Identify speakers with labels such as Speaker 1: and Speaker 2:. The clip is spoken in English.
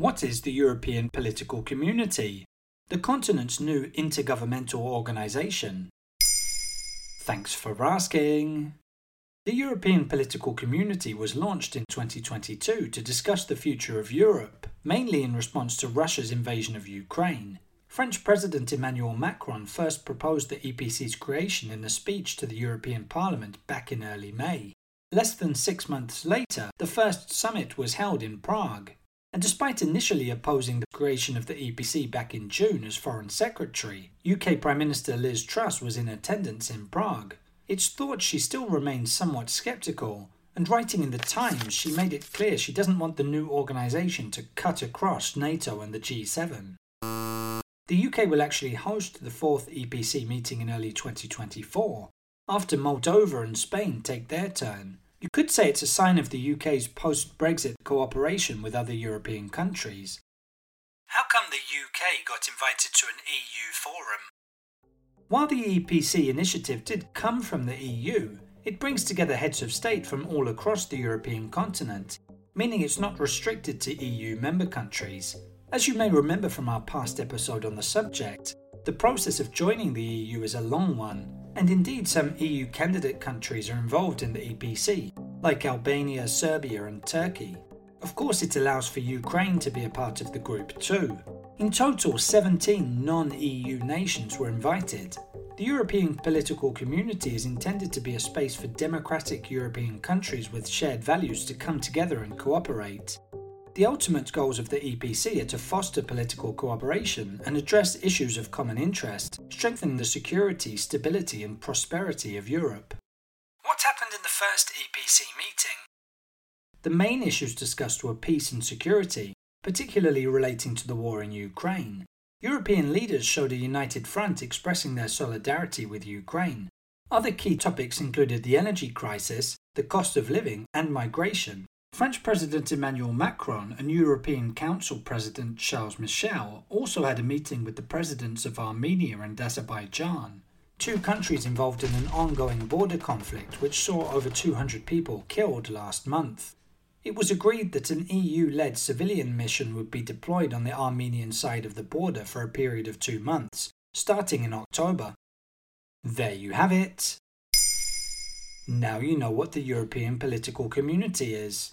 Speaker 1: What is the European political community? The continent's new intergovernmental organization. Thanks for asking. The European political community was launched in 2022 to discuss the future of Europe, mainly in response to Russia's invasion of Ukraine. French President Emmanuel Macron first proposed the EPC's creation in a speech to the European Parliament back in early May. Less than six months later, the first summit was held in Prague. And despite initially opposing the creation of the EPC back in June as Foreign Secretary, UK Prime Minister Liz Truss was in attendance in Prague. It's thought she still remains somewhat sceptical, and writing in the Times, she made it clear she doesn't want the new organisation to cut across NATO and the G7. The UK will actually host the fourth EPC meeting in early 2024, after Moldova and Spain take their turn. You could say it's a sign of the UK's post Brexit cooperation with other European countries. How come the UK got invited to an EU forum? While the EPC initiative did come from the EU, it brings together heads of state from all across the European continent, meaning it's not restricted to EU member countries. As you may remember from our past episode on the subject, the process of joining the EU is a long one, and indeed some EU candidate countries are involved in the EPC, like Albania, Serbia, and Turkey. Of course, it allows for Ukraine to be a part of the group too. In total, 17 non EU nations were invited. The European political community is intended to be a space for democratic European countries with shared values to come together and cooperate. The ultimate goals of the EPC are to foster political cooperation and address issues of common interest, strengthening the security, stability, and prosperity of Europe. What happened in the first EPC meeting? The main issues discussed were peace and security, particularly relating to the war in Ukraine. European leaders showed a united front expressing their solidarity with Ukraine. Other key topics included the energy crisis, the cost of living, and migration. French President Emmanuel Macron and European Council President Charles Michel also had a meeting with the presidents of Armenia and Azerbaijan, two countries involved in an ongoing border conflict which saw over 200 people killed last month. It was agreed that an EU led civilian mission would be deployed on the Armenian side of the border for a period of two months, starting in October. There you have it. Now you know what the European political community is.